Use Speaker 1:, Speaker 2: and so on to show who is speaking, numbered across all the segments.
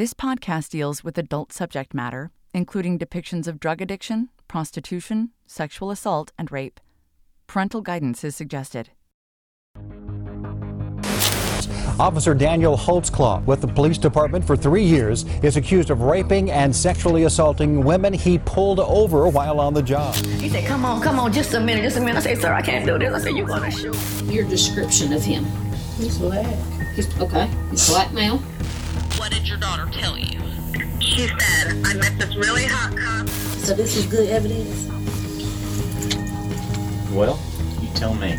Speaker 1: This podcast deals with adult subject matter, including depictions of drug addiction, prostitution, sexual assault, and rape. Parental guidance is suggested.
Speaker 2: Officer Daniel Holtzclaw with the police department for three years is accused of raping and sexually assaulting women he pulled over while on the job.
Speaker 3: He said, come on, come on, just a minute, just a minute. I said, sir, I can't do this. I said, you're going to shoot.
Speaker 4: Your description of him.
Speaker 5: He's black.
Speaker 4: He's, okay, he's black male.
Speaker 6: What did your daughter tell you? She said, I met this really hot cop.
Speaker 5: So this is good evidence?
Speaker 7: Well, you tell me.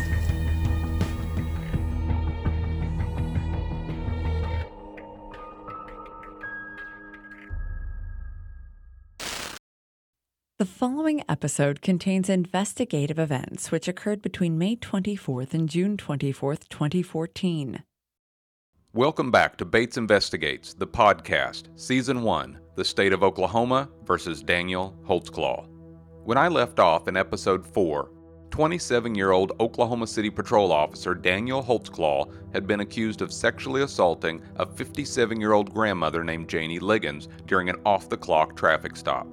Speaker 1: The following episode contains investigative events which occurred between May 24th and June 24th, 2014.
Speaker 8: Welcome back to Bates Investigates, the podcast, Season 1 The State of Oklahoma versus Daniel Holtzclaw. When I left off in Episode 4, 27 year old Oklahoma City Patrol Officer Daniel Holtzclaw had been accused of sexually assaulting a 57 year old grandmother named Janie Liggins during an off the clock traffic stop.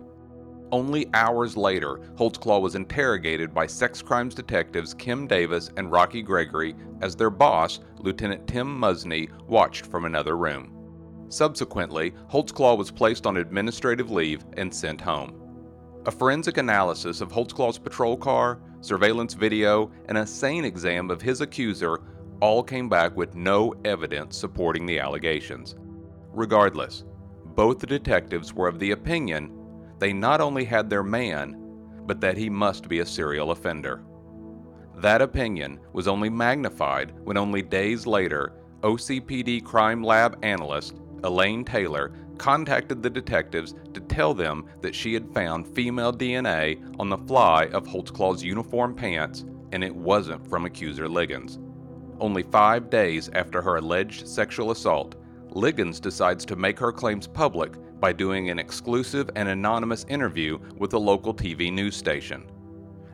Speaker 8: Only hours later, Holtzclaw was interrogated by sex crimes detectives Kim Davis and Rocky Gregory as their boss, Lieutenant Tim Muzny, watched from another room. Subsequently, Holtzclaw was placed on administrative leave and sent home. A forensic analysis of Holtzclaw's patrol car, surveillance video, and a SANE exam of his accuser all came back with no evidence supporting the allegations. Regardless, both the detectives were of the opinion they not only had their man, but that he must be a serial offender. That opinion was only magnified when only days later, OCPD crime lab analyst Elaine Taylor contacted the detectives to tell them that she had found female DNA on the fly of Holtzclaw's uniform pants and it wasn't from accuser Liggins. Only five days after her alleged sexual assault, Liggins decides to make her claims public by doing an exclusive and anonymous interview with a local TV news station.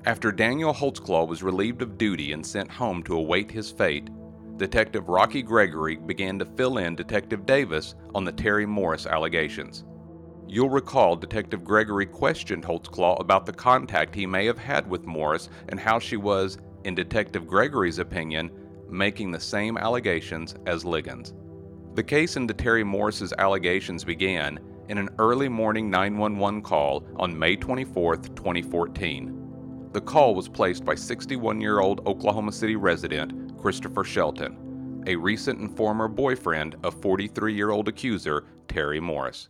Speaker 8: After Daniel Holtzclaw was relieved of duty and sent home to await his fate, Detective Rocky Gregory began to fill in Detective Davis on the Terry Morris allegations. You'll recall Detective Gregory questioned Holtzclaw about the contact he may have had with Morris and how she was, in Detective Gregory's opinion, making the same allegations as Liggins. The case into Terry Morris's allegations began in an early morning 911 call on May 24, 2014. The call was placed by 61 year old Oklahoma City resident Christopher Shelton, a recent and former boyfriend of 43 year old accuser Terry Morris.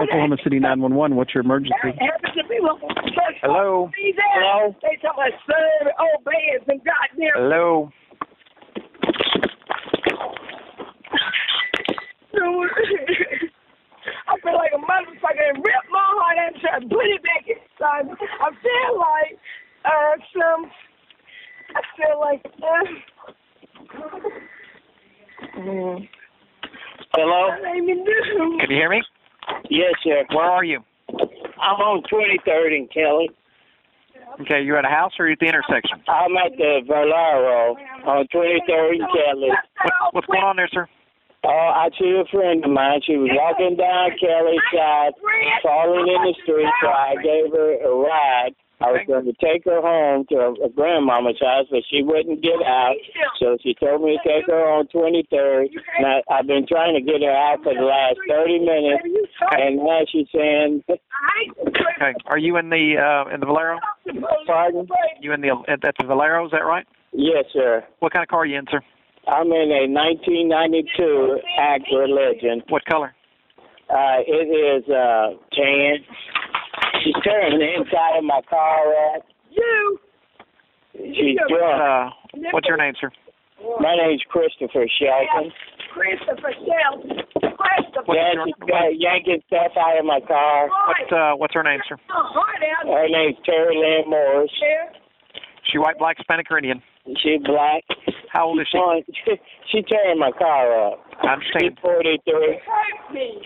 Speaker 9: Oklahoma City 911, what's your emergency? Hello? Hello?
Speaker 10: They talking about serve old bands and goddamn.
Speaker 9: Hello?
Speaker 10: I feel like a motherfucker and ripped my heart out and tried to put it back inside. I feel like uh some I feel like uh mm.
Speaker 11: Hello?
Speaker 9: Can you hear me?
Speaker 11: Yes, sir.
Speaker 9: Where are you?
Speaker 11: I'm on 23rd and Kelly.
Speaker 9: Okay, you're at a house or are you at the intersection?
Speaker 11: I'm at the Valero on 23rd and Kelly.
Speaker 9: What, what's going on there, sir?
Speaker 11: Oh, I see a friend of mine. She was walking down Kelly side, falling in the street, so I gave her a ride. I was going to take her home to a, a grandmama's house, but she wouldn't get out. So she told me to take her on 23rd. And I, I've been trying to get her out for the last 30 minutes, and now she's saying,
Speaker 9: Okay, are you in the uh, in the Valero?
Speaker 11: "Pardon?"
Speaker 9: You in the at the Valero? Is that right?
Speaker 11: Yes, sir.
Speaker 9: What kind of car are you in, sir?
Speaker 11: I'm in a 1992 Acura Legend.
Speaker 9: What color?
Speaker 11: Uh, it is uh, tan. She's tearing the inside of my car up.
Speaker 10: You.
Speaker 11: She's drunk.
Speaker 9: Uh, what's your name, sir?
Speaker 11: My name's Christopher Shelton.
Speaker 10: Christopher Shelton. Christopher.
Speaker 11: Yeah, she's got yanking stuff out of my car.
Speaker 9: What's uh, what's her name, sir?
Speaker 10: heart out.
Speaker 11: Her name's Terry Lynn Morris.
Speaker 9: She white, black, Hispanic, or Indian?
Speaker 11: She black.
Speaker 9: How old is she?
Speaker 11: she? She tearing my car up.
Speaker 9: I understand.
Speaker 11: She's 43.
Speaker 10: Hurt me.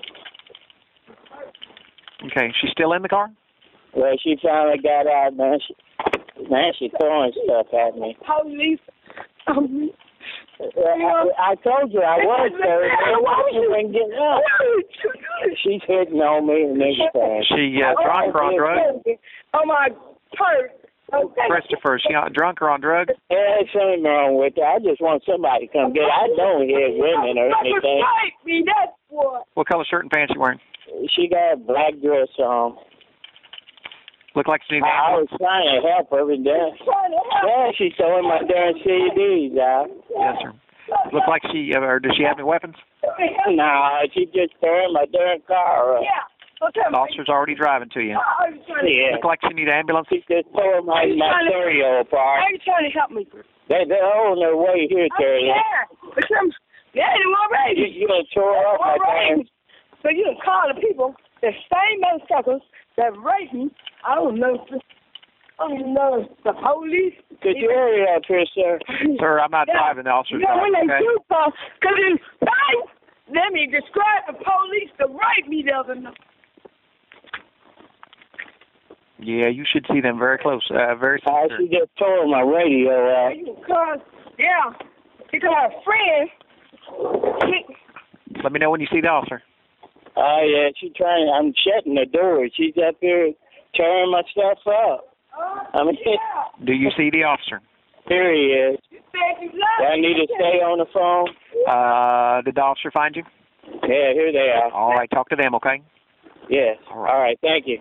Speaker 9: Okay, she's still in the car?
Speaker 11: Well, she finally got out, man. She, man, she throwing stuff at me.
Speaker 10: Police. Um,
Speaker 11: I told you I was there. Why you been getting up? She's hitting on me and everything.
Speaker 9: She uh, drunk or on drugs?
Speaker 10: Oh my purse.
Speaker 9: Christopher, is she on drunk or on drugs?
Speaker 11: Yeah, something wrong with her. I just want somebody to come get her. I don't hit women or anything.
Speaker 10: me, that's what.
Speaker 9: What color shirt and pants you wearing?
Speaker 11: She got a black dress on.
Speaker 9: Look like she needs
Speaker 11: I, I was trying to help her with that. Yeah, she's throwing my darn CDs out.
Speaker 9: Yes, sir. Look like she, uh, or does she have any weapons?
Speaker 11: No, she just throwing my darn car up.
Speaker 10: Yeah.
Speaker 9: The officer's already driving to you.
Speaker 11: Yeah.
Speaker 9: Look like she need an ambulance.
Speaker 11: She just tore my, my stereo apart.
Speaker 10: How you trying to help me?
Speaker 11: They, they're on their way here, oh, Terry.
Speaker 10: Yeah. But some, yeah, they were
Speaker 11: You,
Speaker 10: ready.
Speaker 11: you done tore up my darn...
Speaker 10: So you can call the people, the same motherfuckers that raped me. I don't know. I don't know the police.
Speaker 11: Could you hurry up here, sir?
Speaker 9: Sir, I'm not
Speaker 10: Yeah.
Speaker 9: driving. The officer's
Speaker 10: You know, when they
Speaker 9: Okay?
Speaker 10: do call, because in fact, let me describe the police that raped me the other night.
Speaker 9: Yeah, you should see them very close. Uh, very
Speaker 11: Uh,
Speaker 9: soon.
Speaker 11: she just tore my radio out.
Speaker 10: Because, yeah, because my friend, he,
Speaker 9: Let me know when you see the officer.
Speaker 11: Oh, yeah, she's trying... I'm shutting the door. She's up here tearing my stuff up. I mean,
Speaker 9: Do you see the officer?
Speaker 11: here he is.
Speaker 10: you
Speaker 11: Do I need to stay on the phone?
Speaker 9: Uh, did the officer find you?
Speaker 11: Yeah, here they are.
Speaker 9: All right, talk to them, okay?
Speaker 11: Yes. All right, thank you.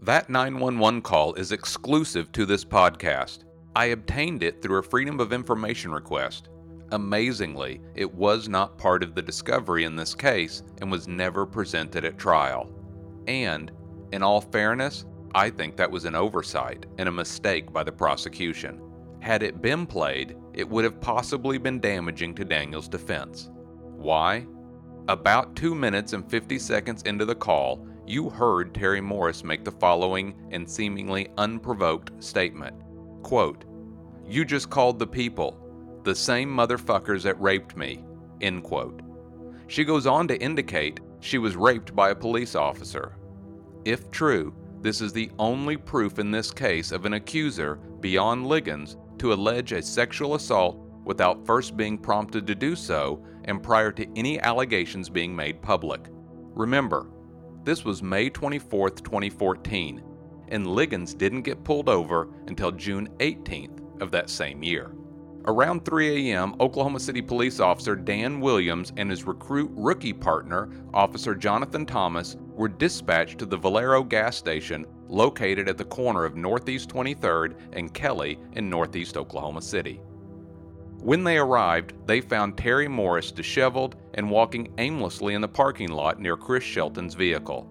Speaker 8: That 911 call is exclusive to this podcast. I obtained it through a Freedom of Information request. Amazingly, it was not part of the discovery in this case and was never presented at trial. And, in all fairness, I think that was an oversight and a mistake by the prosecution. Had it been played, it would have possibly been damaging to Daniel's defense. Why? About 2 minutes and 50 seconds into the call, you heard Terry Morris make the following and seemingly unprovoked statement. Quote, You just called the people, the same motherfuckers that raped me. End quote. She goes on to indicate she was raped by a police officer. If true, this is the only proof in this case of an accuser, beyond Liggins, to allege a sexual assault without first being prompted to do so and prior to any allegations being made public. Remember, this was May 24, 2014, and Liggins didn't get pulled over until June 18th of that same year. Around 3 a.m., Oklahoma City police officer Dan Williams and his recruit rookie partner, Officer Jonathan Thomas, were dispatched to the Valero gas station located at the corner of Northeast 23rd and Kelly in Northeast Oklahoma City. When they arrived, they found Terry Morris disheveled and walking aimlessly in the parking lot near Chris Shelton's vehicle.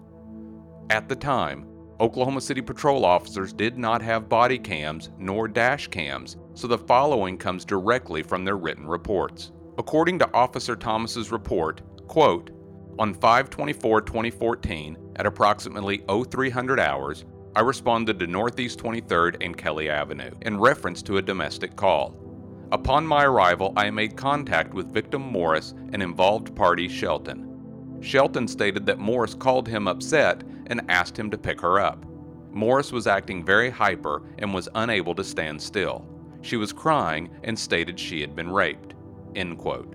Speaker 8: At the time, Oklahoma City patrol officers did not have body cams nor dash cams, so the following comes directly from their written reports. According to Officer Thomas's report, quote, on 5-24-2014 at approximately 0300 hours, I responded to Northeast 23rd and Kelly Avenue in reference to a domestic call. Upon my arrival, I made contact with victim Morris and involved party Shelton. Shelton stated that Morris called him upset and asked him to pick her up. Morris was acting very hyper and was unable to stand still. She was crying and stated she had been raped. End quote.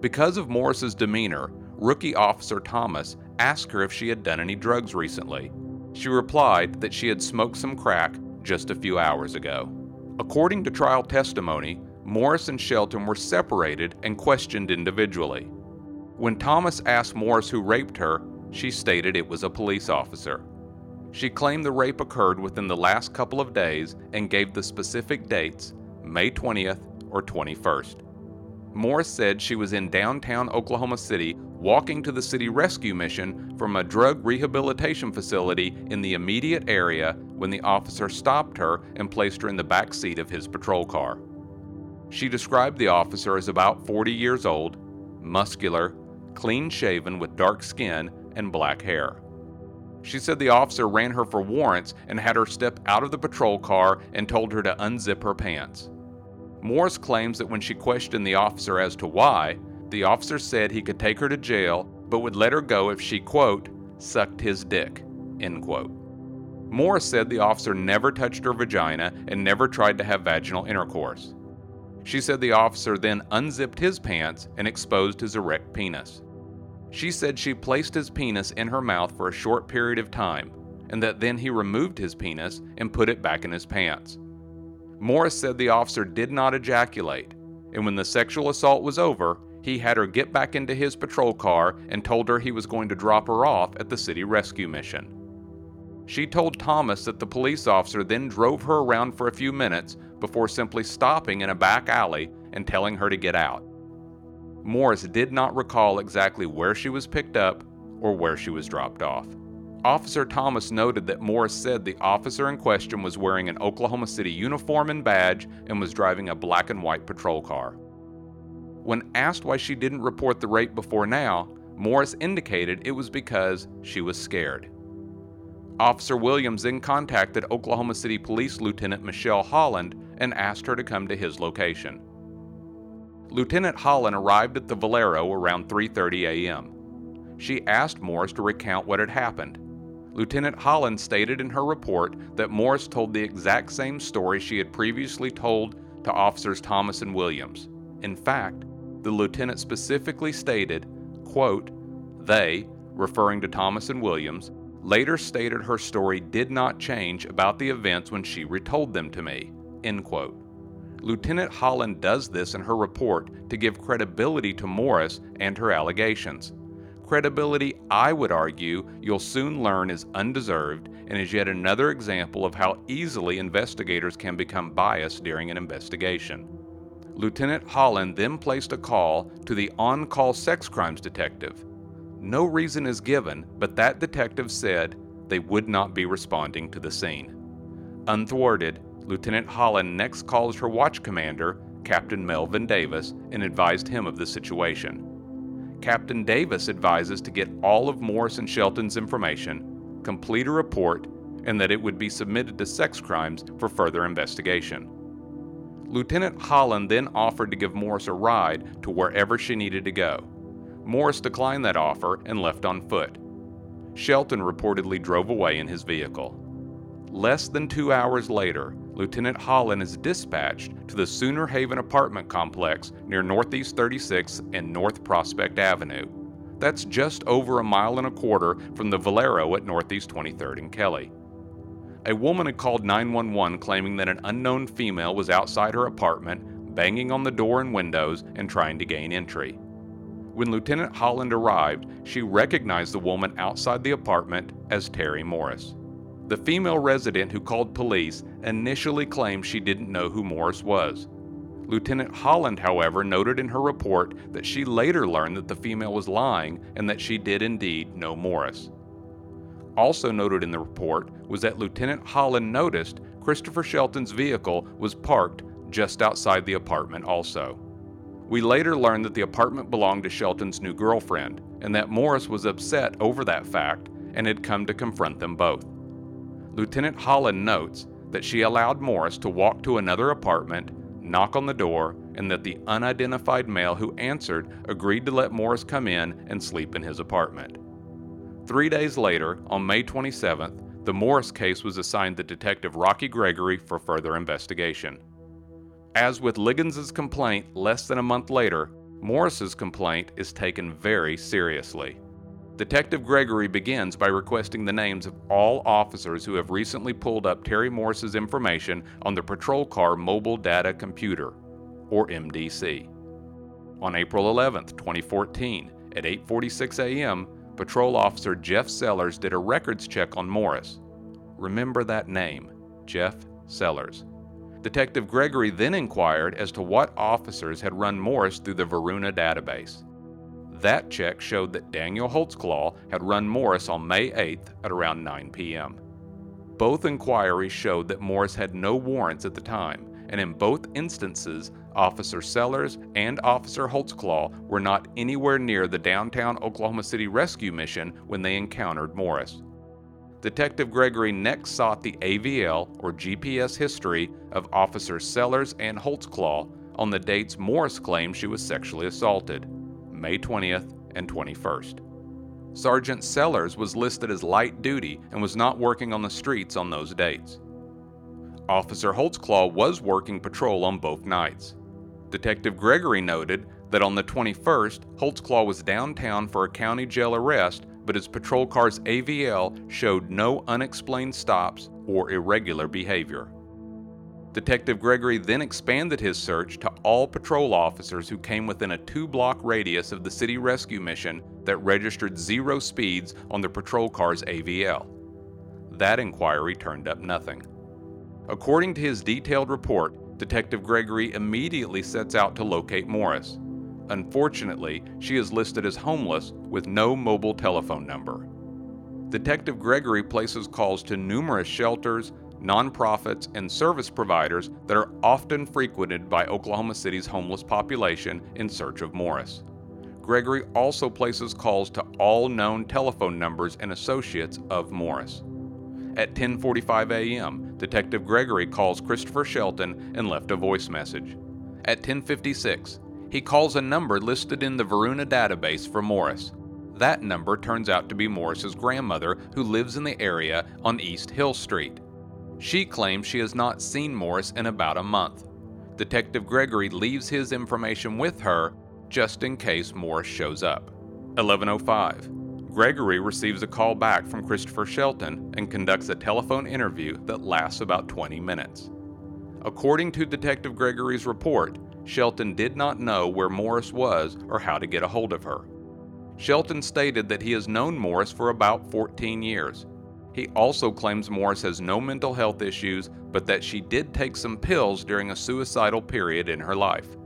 Speaker 8: Because of Morris's demeanor, rookie officer Thomas asked her if she had done any drugs recently. She replied that she had smoked some crack just a few hours ago. According to trial testimony, Morris and Shelton were separated and questioned individually. When Thomas asked Morris who raped her, she stated it was a police officer. She claimed the rape occurred within the last couple of days and gave the specific dates May 20th or 21st. Morris said she was in downtown Oklahoma City walking to the city rescue mission from a drug rehabilitation facility in the immediate area when the officer stopped her and placed her in the back seat of his patrol car. She described the officer as about 40 years old, muscular, clean shaven with dark skin and black hair. She said the officer ran her for warrants and had her step out of the patrol car and told her to unzip her pants. Morris claims that when she questioned the officer as to why, the officer said he could take her to jail but would let her go if she, quote, sucked his dick, end quote. Morris said the officer never touched her vagina and never tried to have vaginal intercourse. She said the officer then unzipped his pants and exposed his erect penis. She said she placed his penis in her mouth for a short period of time, and that then he removed his penis and put it back in his pants. Morris said the officer did not ejaculate, and when the sexual assault was over, he had her get back into his patrol car and told her he was going to drop her off at the city rescue mission. She told Thomas that the police officer then drove her around for a few minutes before simply stopping in a back alley and telling her to get out. Morris did not recall exactly where she was picked up or where she was dropped off. Officer Thomas noted that Morris said the officer in question was wearing an Oklahoma City uniform and badge and was driving a black and white patrol car. When asked why she didn't report the rape before now, Morris indicated it was because she was scared. Officer Williams then contacted Oklahoma City Police Lieutenant Michelle Holland and asked her to come to his location. Lieutenant Holland arrived at the Valero around 3:30 a.m. She asked Morris to recount what had happened. Lieutenant Holland stated in her report that Morris told the exact same story she had previously told to officers Thomas and Williams. In fact, the lieutenant specifically stated, quote, "They, referring to Thomas and Williams, later stated her story did not change about the events when she retold them to me." End quote. Lieutenant Holland does this in her report to give credibility to Morris and her allegations. Credibility, I would argue, you'll soon learn is undeserved and is yet another example of how easily investigators can become biased during an investigation. Lieutenant Holland then placed a call to the on call sex crimes detective. No reason is given, but that detective said they would not be responding to the scene. Unthwarted, Lieutenant Holland next calls her watch commander, Captain Melvin Davis, and advised him of the situation. Captain Davis advises to get all of Morris and Shelton's information, complete a report, and that it would be submitted to sex crimes for further investigation. Lieutenant Holland then offered to give Morris a ride to wherever she needed to go. Morris declined that offer and left on foot. Shelton reportedly drove away in his vehicle. Less than two hours later, Lieutenant Holland is dispatched to the Sooner Haven apartment complex near Northeast 36th and North Prospect Avenue. That's just over a mile and a quarter from the Valero at Northeast 23rd and Kelly. A woman had called 911 claiming that an unknown female was outside her apartment, banging on the door and windows and trying to gain entry. When Lieutenant Holland arrived, she recognized the woman outside the apartment as Terry Morris. The female resident who called police initially claimed she didn't know who Morris was. Lieutenant Holland, however, noted in her report that she later learned that the female was lying and that she did indeed know Morris. Also noted in the report was that Lieutenant Holland noticed Christopher Shelton's vehicle was parked just outside the apartment, also. We later learned that the apartment belonged to Shelton's new girlfriend, and that Morris was upset over that fact and had come to confront them both. Lieutenant Holland notes that she allowed Morris to walk to another apartment, knock on the door, and that the unidentified male who answered agreed to let Morris come in and sleep in his apartment. Three days later, on May 27th, the Morris case was assigned to Detective Rocky Gregory for further investigation. As with Liggins's complaint less than a month later, Morris's complaint is taken very seriously. Detective Gregory begins by requesting the names of all officers who have recently pulled up Terry Morris's information on the patrol car mobile data computer, or MDC. On April 11, 2014, at 8:46 a.m., patrol officer Jeff Sellers did a records check on Morris. Remember that name, Jeff Sellers. Detective Gregory then inquired as to what officers had run Morris through the Varuna database. That check showed that Daniel Holtzclaw had run Morris on May 8th at around 9 p.m. Both inquiries showed that Morris had no warrants at the time, and in both instances, Officer Sellers and Officer Holtzclaw were not anywhere near the downtown Oklahoma City rescue mission when they encountered Morris. Detective Gregory next sought the AVL or GPS history of Officers Sellers and Holtzclaw on the dates Morris claimed she was sexually assaulted. May 20th and 21st. Sergeant Sellers was listed as light duty and was not working on the streets on those dates. Officer Holtzclaw was working patrol on both nights. Detective Gregory noted that on the 21st, Holtzclaw was downtown for a county jail arrest, but his patrol car's AVL showed no unexplained stops or irregular behavior. Detective Gregory then expanded his search to all patrol officers who came within a two block radius of the city rescue mission that registered zero speeds on the patrol car's AVL. That inquiry turned up nothing. According to his detailed report, Detective Gregory immediately sets out to locate Morris. Unfortunately, she is listed as homeless with no mobile telephone number. Detective Gregory places calls to numerous shelters, nonprofits, and service providers that are often frequented by Oklahoma City's homeless population in search of Morris. Gregory also places calls to all known telephone numbers and associates of Morris. At 10:45 a.m., Detective Gregory calls Christopher Shelton and left a voice message. At 10:56, he calls a number listed in the Varuna database for Morris. That number turns out to be Morris's grandmother who lives in the area on East Hill Street. She claims she has not seen Morris in about a month. Detective Gregory leaves his information with her just in case Morris shows up. 1105. Gregory receives a call back from Christopher Shelton and conducts a telephone interview that lasts about 20 minutes. According to Detective Gregory's report, Shelton did not know where Morris was or how to get a hold of her. Shelton stated that he has known Morris for about 14 years. He also claims Morris has no mental health issues, but that she did take some pills during a suicidal period in her life.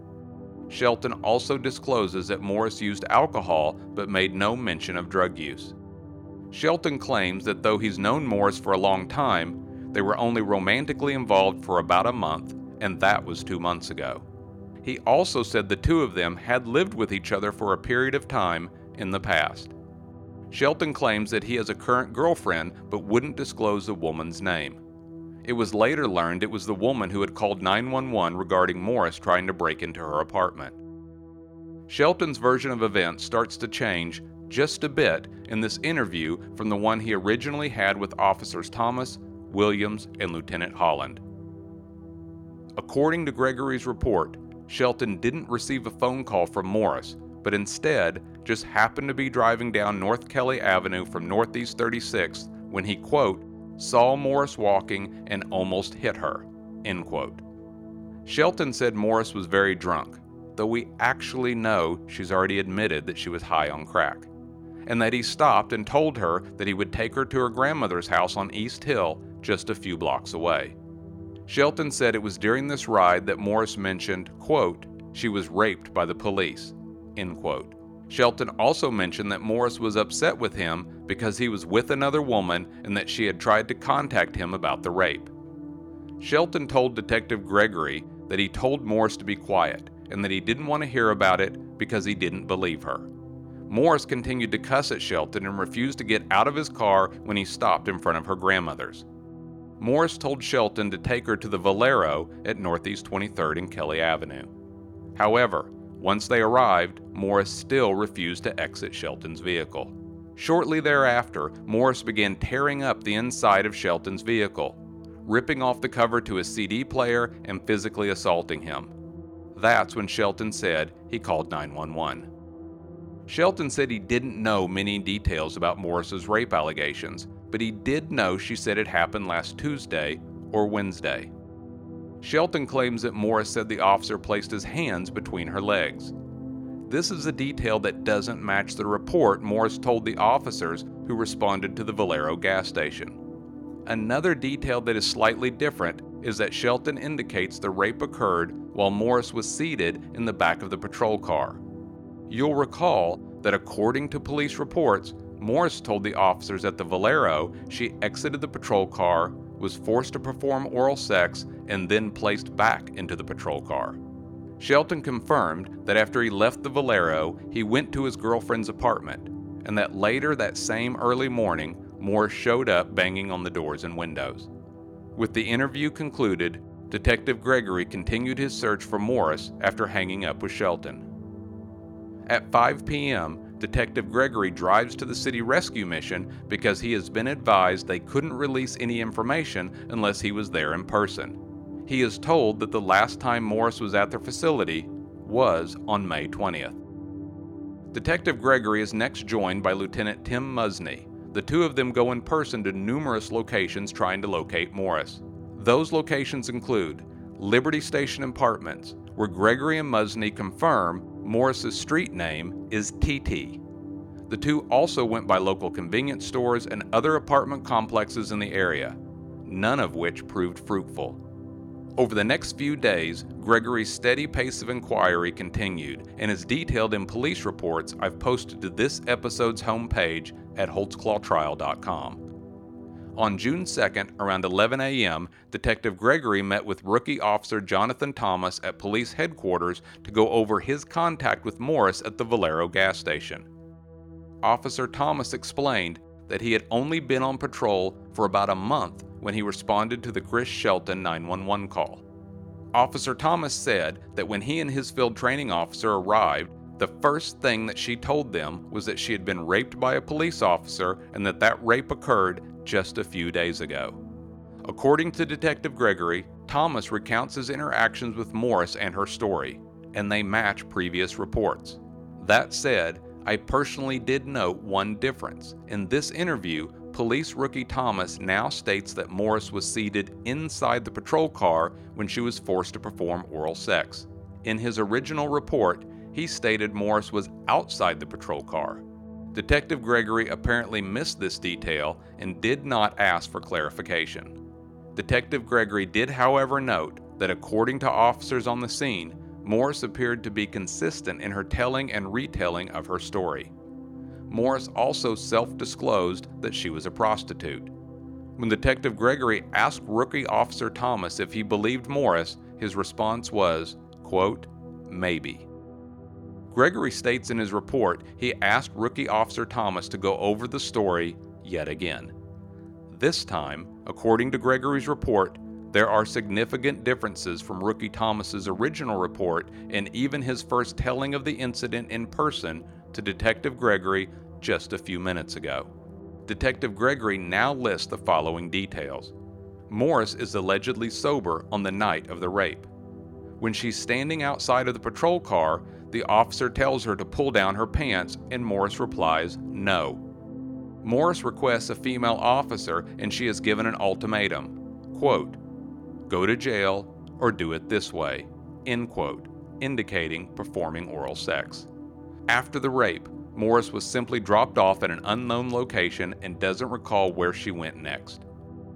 Speaker 8: Shelton also discloses that Morris used alcohol but made no mention of drug use. Shelton claims that though he's known Morris for a long time, they were only romantically involved for about a month, and that was two months ago. He also said the two of them had lived with each other for a period of time in the past. Shelton claims that he has a current girlfriend but wouldn't disclose the woman's name. It was later learned it was the woman who had called 911 regarding Morris trying to break into her apartment. Shelton's version of events starts to change just a bit in this interview from the one he originally had with officers Thomas, Williams, and Lieutenant Holland. According to Gregory's report, Shelton didn't receive a phone call from Morris, but instead just happened to be driving down North Kelly Avenue from Northeast 36th when he, quote, saw Morris walking and almost hit her, end quote. Shelton said Morris was very drunk, though we actually know she's already admitted that she was high on crack, and that he stopped and told her that he would take her to her grandmother's house on East Hill, just a few blocks away. Shelton said it was during this ride that Morris mentioned, quote, she was raped by the police, end quote. Shelton also mentioned that Morris was upset with him because he was with another woman and that she had tried to contact him about the rape. Shelton told Detective Gregory that he told Morris to be quiet and that he didn't want to hear about it because he didn't believe her. Morris continued to cuss at Shelton and refused to get out of his car when he stopped in front of her grandmother's. Morris told Shelton to take her to the Valero at Northeast 23rd and Kelly Avenue. However, once they arrived, Morris still refused to exit Shelton's vehicle. Shortly thereafter, Morris began tearing up the inside of Shelton's vehicle, ripping off the cover to his CD player and physically assaulting him. That's when Shelton said he called 911. Shelton said he didn't know many details about Morris's rape allegations, but he did know she said it happened last Tuesday or Wednesday. Shelton claims that Morris said the officer placed his hands between her legs. This is a detail that doesn't match the report Morris told the officers who responded to the Valero gas station. Another detail that is slightly different is that Shelton indicates the rape occurred while Morris was seated in the back of the patrol car. You'll recall that according to police reports, Morris told the officers at the Valero she exited the patrol car, was forced to perform oral sex, and then placed back into the patrol car. Shelton confirmed that after he left the Valero, he went to his girlfriend's apartment, and that later that same early morning, Morris showed up banging on the doors and windows. With the interview concluded, Detective Gregory continued his search for Morris after hanging up with Shelton. At 5 p.m., Detective Gregory drives to the city rescue mission because he has been advised they couldn't release any information unless he was there in person. He is told that the last time Morris was at their facility was on May 20th. Detective Gregory is next joined by Lieutenant Tim Muzny. The two of them go in person to numerous locations trying to locate Morris. Those locations include Liberty Station Apartments, where Gregory and Muzny confirm Morris's street name is TT. The two also went by local convenience stores and other apartment complexes in the area, none of which proved fruitful. Over the next few days, Gregory's steady pace of inquiry continued and is detailed in police reports I've posted to this episode's homepage at holtzclawtrial.com. On June 2nd, around 11 a.m., Detective Gregory met with Rookie Officer Jonathan Thomas at police headquarters to go over his contact with Morris at the Valero gas station. Officer Thomas explained that he had only been on patrol for about a month when he responded to the Chris Shelton 911 call. Officer Thomas said that when he and his field training officer arrived, the first thing that she told them was that she had been raped by a police officer and that that rape occurred just a few days ago. According to Detective Gregory, Thomas recounts his interactions with Morris and her story, and they match previous reports. That said, I personally did note one difference. In this interview, police rookie Thomas now states that Morris was seated inside the patrol car when she was forced to perform oral sex. In his original report, he stated Morris was outside the patrol car. Detective Gregory apparently missed this detail and did not ask for clarification. Detective Gregory did, however, note that according to officers on the scene, Morris appeared to be consistent in her telling and retelling of her story. Morris also self disclosed that she was a prostitute. When Detective Gregory asked Rookie Officer Thomas if he believed Morris, his response was, quote, maybe. Gregory states in his report he asked Rookie Officer Thomas to go over the story yet again. This time, according to Gregory's report, there are significant differences from Rookie Thomas's original report and even his first telling of the incident in person to Detective Gregory just a few minutes ago. Detective Gregory now lists the following details. Morris is allegedly sober on the night of the rape. When she's standing outside of the patrol car, the officer tells her to pull down her pants, and Morris replies, No. Morris requests a female officer, and she is given an ultimatum quote, Go to jail or do it this way, end quote, indicating performing oral sex. After the rape, Morris was simply dropped off at an unknown location and doesn't recall where she went next.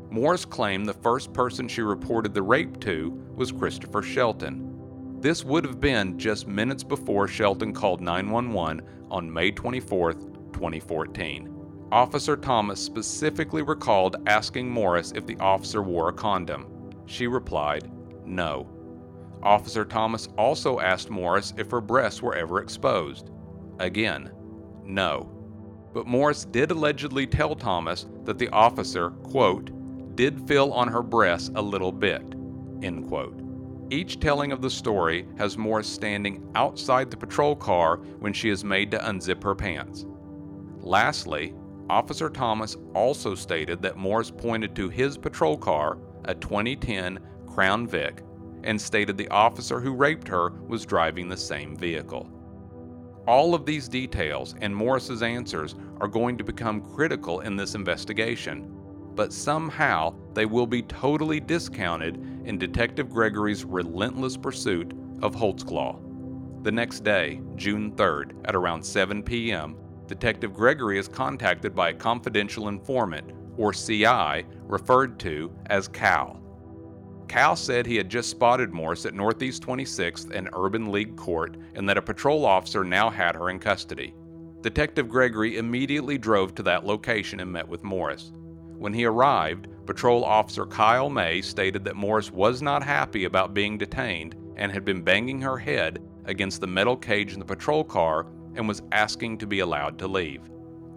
Speaker 8: Morris claimed the first person she reported the rape to was Christopher Shelton. This would have been just minutes before Shelton called 911 on May 24, 2014. Officer Thomas specifically recalled asking Morris if the officer wore a condom. She replied, no. Officer Thomas also asked Morris if her breasts were ever exposed. Again, no. But Morris did allegedly tell Thomas that the officer, quote, did feel on her breasts a little bit, end quote. Each telling of the story has Morris standing outside the patrol car when she is made to unzip her pants. Lastly, Officer Thomas also stated that Morris pointed to his patrol car, a 2010 Crown Vic, and stated the officer who raped her was driving the same vehicle. All of these details and Morris's answers are going to become critical in this investigation, but somehow they will be totally discounted in Detective Gregory's relentless pursuit of Holtzclaw. The next day, June 3rd, at around 7 p.m., Detective Gregory is contacted by a confidential informant, or CI, referred to as Cal. Cal said he had just spotted Morris at Northeast 26th and Urban League Court and that a patrol officer now had her in custody. Detective Gregory immediately drove to that location and met with Morris. When he arrived, Patrol Officer Kyle May stated that Morris was not happy about being detained and had been banging her head against the metal cage in the patrol car and was asking to be allowed to leave.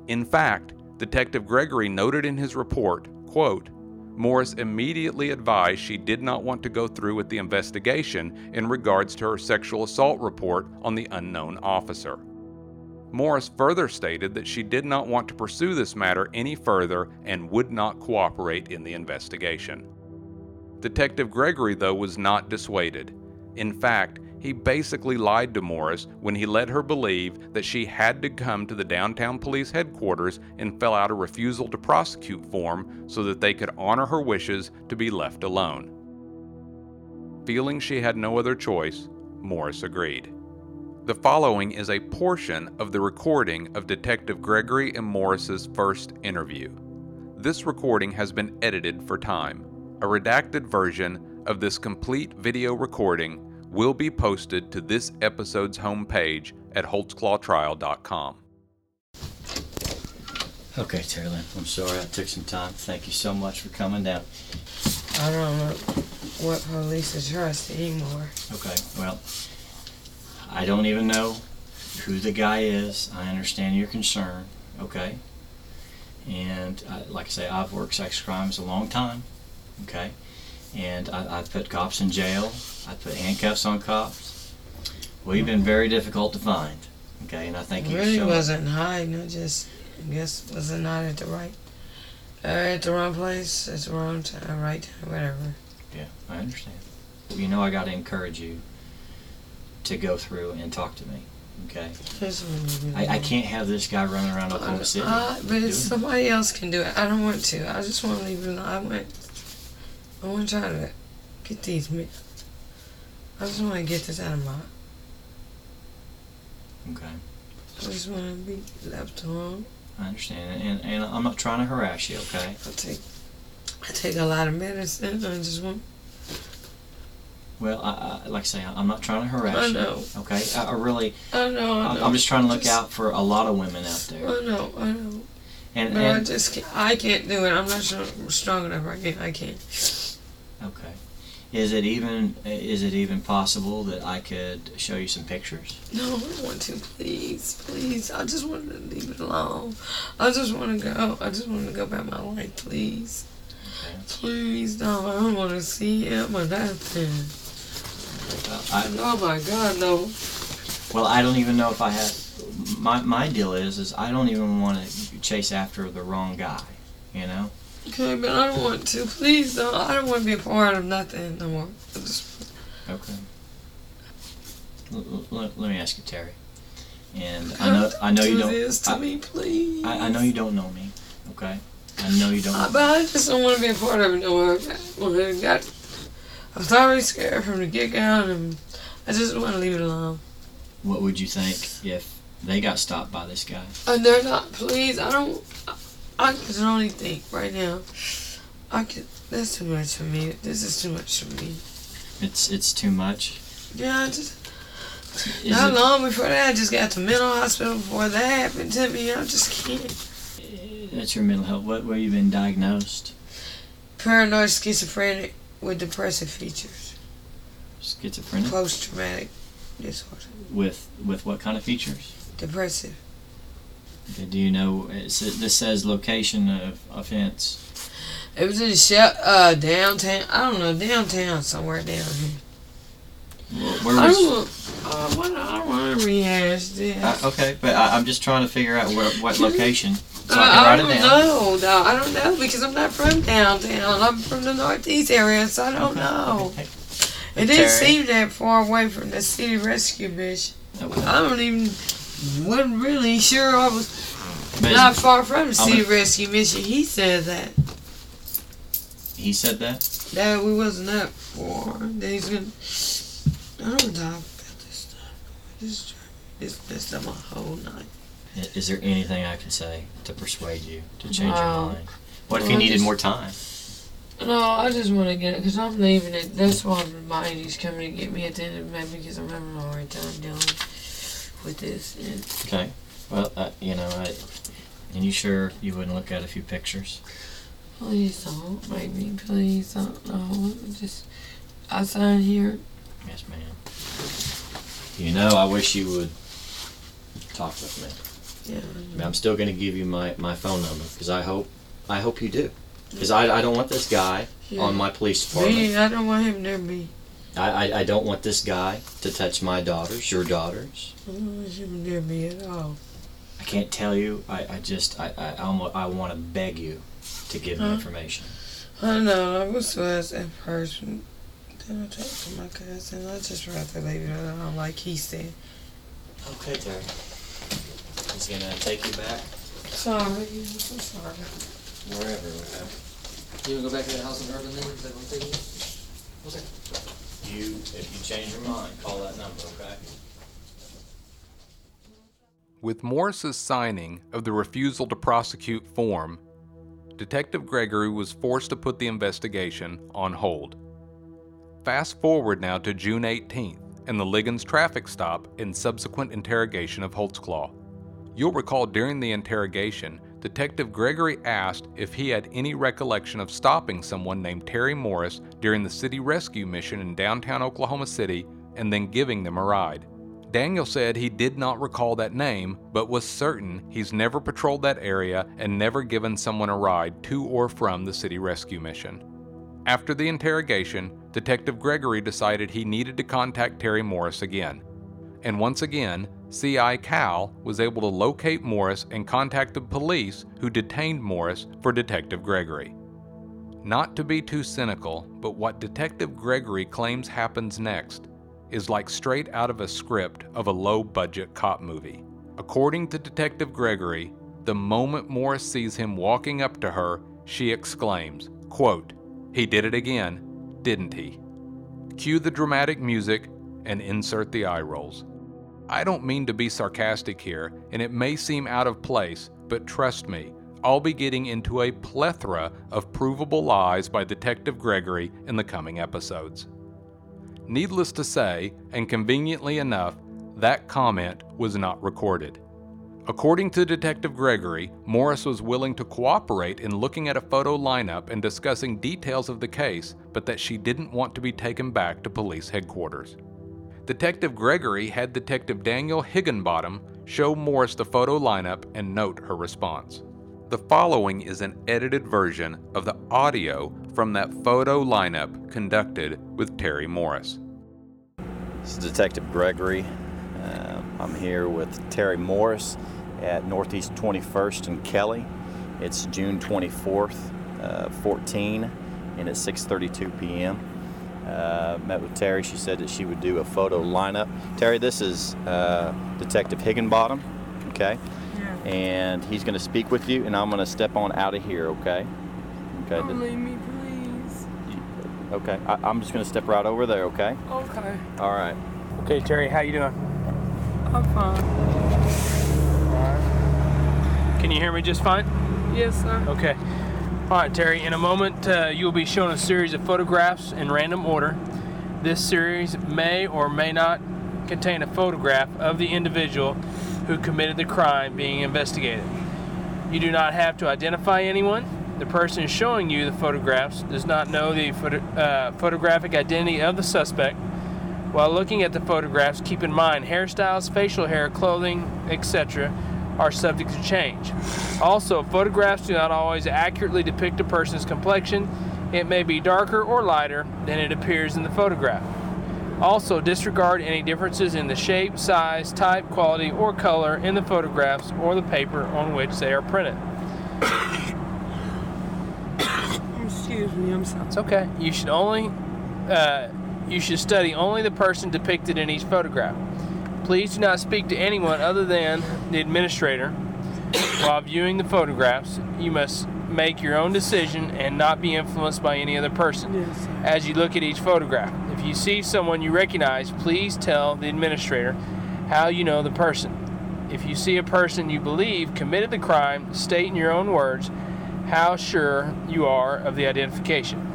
Speaker 8: In fact, Detective Gregory noted in his report, quote, Morris immediately advised she did not want to go through with the investigation in regards to her sexual assault report on the unknown officer. Morris further stated that she did not want to pursue this matter any further and would not cooperate in the investigation. Detective Gregory, though, was not dissuaded. In fact, He basically lied to Morris when he led her believe that she had to come to the downtown police headquarters and fill out a refusal to prosecute form so that they could honor her wishes to be left alone. Feeling she had no other choice, Morris agreed. The following is a portion of the recording of Detective Gregory and Morris's first interview. This recording has been edited for time. A redacted version of this complete video recording will be posted to this episode's homepage at holtzclawtrial.com.
Speaker 12: Okay, Terry Lynn, I'm sorry I took some time. Thank you so much for coming down.
Speaker 7: I don't know what police to trust anymore.
Speaker 12: Okay, well, I don't even know who the guy is. I understand your concern, okay? And uh, like I say, I've worked sex crimes a long time, okay? And I, I've put cops in jail. I put handcuffs on cops. We've been very difficult to find, okay? And I think you
Speaker 7: really wasn't hiding. I just, I guess, was it not at the right, uh, at the wrong place, at the wrong time, right time, whatever.
Speaker 12: Yeah, I understand. You know I got to encourage you to go through and talk to me, okay?
Speaker 7: Just wanna be
Speaker 12: I, I can't have this guy running around Oklahoma City.
Speaker 7: Uh, but if somebody else can do it, I don't want to. I just want to leave it alone. I want, I want to try to get these. I just want to get this out of my.
Speaker 12: Okay,
Speaker 7: I just want to be left alone.
Speaker 12: I understand, and, and I'm not trying to harass you, okay?
Speaker 7: I take, I take a lot of medicine. I just want.
Speaker 12: Well, I, I, like I say, I'm not trying to harass
Speaker 7: I
Speaker 12: you. Okay, I, I really,
Speaker 7: I know. I
Speaker 12: I'm,
Speaker 7: know.
Speaker 12: I'm just trying to look
Speaker 7: Just-
Speaker 12: out for a lot of women out there.
Speaker 7: I know. I know.
Speaker 12: And,
Speaker 7: But I just can't, I can't do it. I'm not strong, strong enough. I can't. I can't.
Speaker 12: okay, is it even is it even possible that I could show you some pictures?
Speaker 7: No, I don't want to. Please, please. I just want to leave it alone. I just want to go. I just want to go back my life. Please,
Speaker 12: Okay.
Speaker 7: please, no. I don't want to see him or nothing.
Speaker 12: I,
Speaker 7: Oh my God, no.
Speaker 12: well, I don't even know if I have. My my deal is is I don't even want to chase after the wrong guy. You know.
Speaker 7: Okay, but I don't want to. Please, don't. I don't want to be a part of nothing no more.
Speaker 12: Okay. L- l- let, me ask you, Terry. And I know I know you
Speaker 7: do
Speaker 12: don't.
Speaker 7: this to
Speaker 12: I,
Speaker 7: me, please.
Speaker 12: I, I know you don't know me. Okay. I know you don't.
Speaker 7: Uh, but I just don't want to be a part of it no more. Well, I got, I was already scared from the get go, and I just want to leave it alone.
Speaker 12: What would you think if they got stopped by this guy?
Speaker 7: And they're not. Please, I don't. I, I can only think right now. I can. That's too much for me. This is too much for me.
Speaker 12: It's it's too much.
Speaker 7: Yeah, I just.
Speaker 12: Is
Speaker 7: not
Speaker 12: it-
Speaker 7: long before that, I just got to mental hospital before that happened to me. I just can't.
Speaker 12: That's your mental health. What where you been diagnosed?
Speaker 7: Paranoid schizophrenic with depressive features.
Speaker 12: Schizophrenic.
Speaker 7: Post traumatic disorder.
Speaker 12: With with what kind of features?
Speaker 7: Depressive.
Speaker 12: Okay, do you know? It this says location of offense.
Speaker 7: It was in Shel- uh downtown. I don't know downtown somewhere down here.
Speaker 12: Where, where
Speaker 7: I don't. Uh, what, I don't want to rehash this.
Speaker 12: Uh, okay, but I, I'm just trying to figure out where, what location so I
Speaker 7: Uh,
Speaker 12: can write
Speaker 7: don't
Speaker 12: it
Speaker 7: know. No, I don't know because I'm not from downtown. I'm from the northeast area, so I don't know.
Speaker 12: Okay.
Speaker 7: It didn't seem that far away from the city rescue mission.
Speaker 12: Okay.
Speaker 7: I don't even wasn't really sure I was
Speaker 12: But
Speaker 7: not far from the
Speaker 12: I'm
Speaker 7: city rescue mission. He said that
Speaker 12: he said that.
Speaker 7: that we wasn't that far. That he's gonna. I don't talk about this stuff. This this messed up my whole night.
Speaker 12: I- Is there anything I can say to persuade you to change
Speaker 7: Wow.
Speaker 12: your mind? What if
Speaker 7: Well,
Speaker 12: you
Speaker 7: I
Speaker 12: needed
Speaker 7: just-
Speaker 12: more time?
Speaker 7: No, I just want to get it because I'm leaving it. That's why my he's coming to get me at the end of May because I'm having a hard time dealing with this. And
Speaker 12: Okay. Well, uh, you know, I, and you sure you wouldn't look at a few pictures?
Speaker 7: please don't make me. Please don't. No, just I sign here.
Speaker 12: Yes, ma'am. You know, I wish you would talk with me.
Speaker 7: Yeah.
Speaker 12: But I'm still going to give you my, my phone number because I hope I hope you do. Because I, I don't want this guy
Speaker 7: Yeah.
Speaker 12: on my police department.
Speaker 7: Me, I don't want him near me.
Speaker 12: I, I, I don't want this guy to touch my daughters, your daughters.
Speaker 7: I don't want him near me at all.
Speaker 12: I can't tell you. I, I just I, I, almost, I want to beg you to give me information.
Speaker 7: I know. I was was at first.
Speaker 13: gonna talk to my cousin. I just rather leave it alone, like he said.
Speaker 7: Okay, Terry. He's gonna take you back
Speaker 13: Sorry, I'm so sorry.
Speaker 7: wherever. okay?
Speaker 14: You wanna go back to that house in Urban then? Is that what I'm thinking? Okay.
Speaker 7: You, if you change your mind, call that number, okay?
Speaker 8: With Morris's signing of the refusal to prosecute form, Detective Gregory was forced to put the investigation on hold. Fast forward now to June 18th and the Ligons traffic stop and subsequent interrogation of Holtzclaw. You'll recall during the interrogation, Detective Gregory asked if he had any recollection of stopping someone named Terry Morris during the city rescue mission in downtown Oklahoma City and then giving them a ride. Daniel said he did not recall that name, but was certain he's never patrolled that area and never given someone a ride to or from the city rescue mission. After the interrogation, Detective Gregory decided he needed to contact Terry Morris again. And once again, CI Cal was able to locate Morris and contact the police who detained Morris for Detective Gregory. Not to be too cynical, but what Detective Gregory claims happens next is like straight out of a script of a low budget cop movie. According to Detective Gregory, the moment Morris sees him walking up to her, she exclaims, quote, He did it again, didn't he? Cue the dramatic music and insert the eye rolls. I don't mean to be sarcastic here, and it may seem out of place, but trust me, I'll be getting into a plethora of provable lies by Detective Gregory in the coming episodes. Needless to say, and conveniently enough, that comment was not recorded. According to Detective Gregory, Morris was willing to cooperate in looking at a photo lineup and discussing details of the case, but that she didn't want to be taken back to police headquarters. Detective Gregory had Detective Daniel Higginbottom show Morris the photo lineup and note her response. The following is an edited version of the audio from that photo lineup conducted with Terry Morris.
Speaker 12: This is Detective Gregory. Uh, I'm here with Terry Morris at Northeast 21st and Kelly. It's June 24th, uh, 14, and it's 6:32 p.m. Uh, met with Terry. She said that she would do a photo lineup. Terry, this is uh, Detective Higginbottom. Okay. Yeah. And he's going to speak with you, and I'm going to step on out of here. Okay. Okay.
Speaker 13: Don't leave me, please.
Speaker 12: Okay. I, I'm just going to step right over there. Okay.
Speaker 13: Okay.
Speaker 12: All right.
Speaker 15: Okay, Terry, how you doing?
Speaker 13: I'm fine.
Speaker 15: Can you hear me just fine?
Speaker 13: Yes, sir.
Speaker 15: Okay. All right, Terry. In a moment, uh, you'll be shown a series of photographs in random order. This series may or may not contain a photograph of the individual who committed the crime being investigated. You do not have to identify anyone. The person showing you the photographs does not know the photo, uh, photographic identity of the suspect. While looking at the photographs, keep in mind hairstyles, facial hair, clothing, etc. are subject to change. Also, photographs do not always accurately depict a person's complexion. It may be darker or lighter than it appears in the photograph. Also, disregard any differences in the shape, size, type, quality, or color in the photographs or the paper on which they are printed.
Speaker 13: Excuse me, I'm sorry.
Speaker 15: It's okay. You should only uh, you should study only the person depicted in each photograph. Please do not speak to anyone other than the administrator while viewing the photographs. You must make your own decision and not be influenced by any other person
Speaker 13: Yes,
Speaker 15: as you look at each photograph. If you see someone you recognize, please tell the administrator how you know the person. If you see a person you believe committed the crime, state in your own words how sure you are of the identification.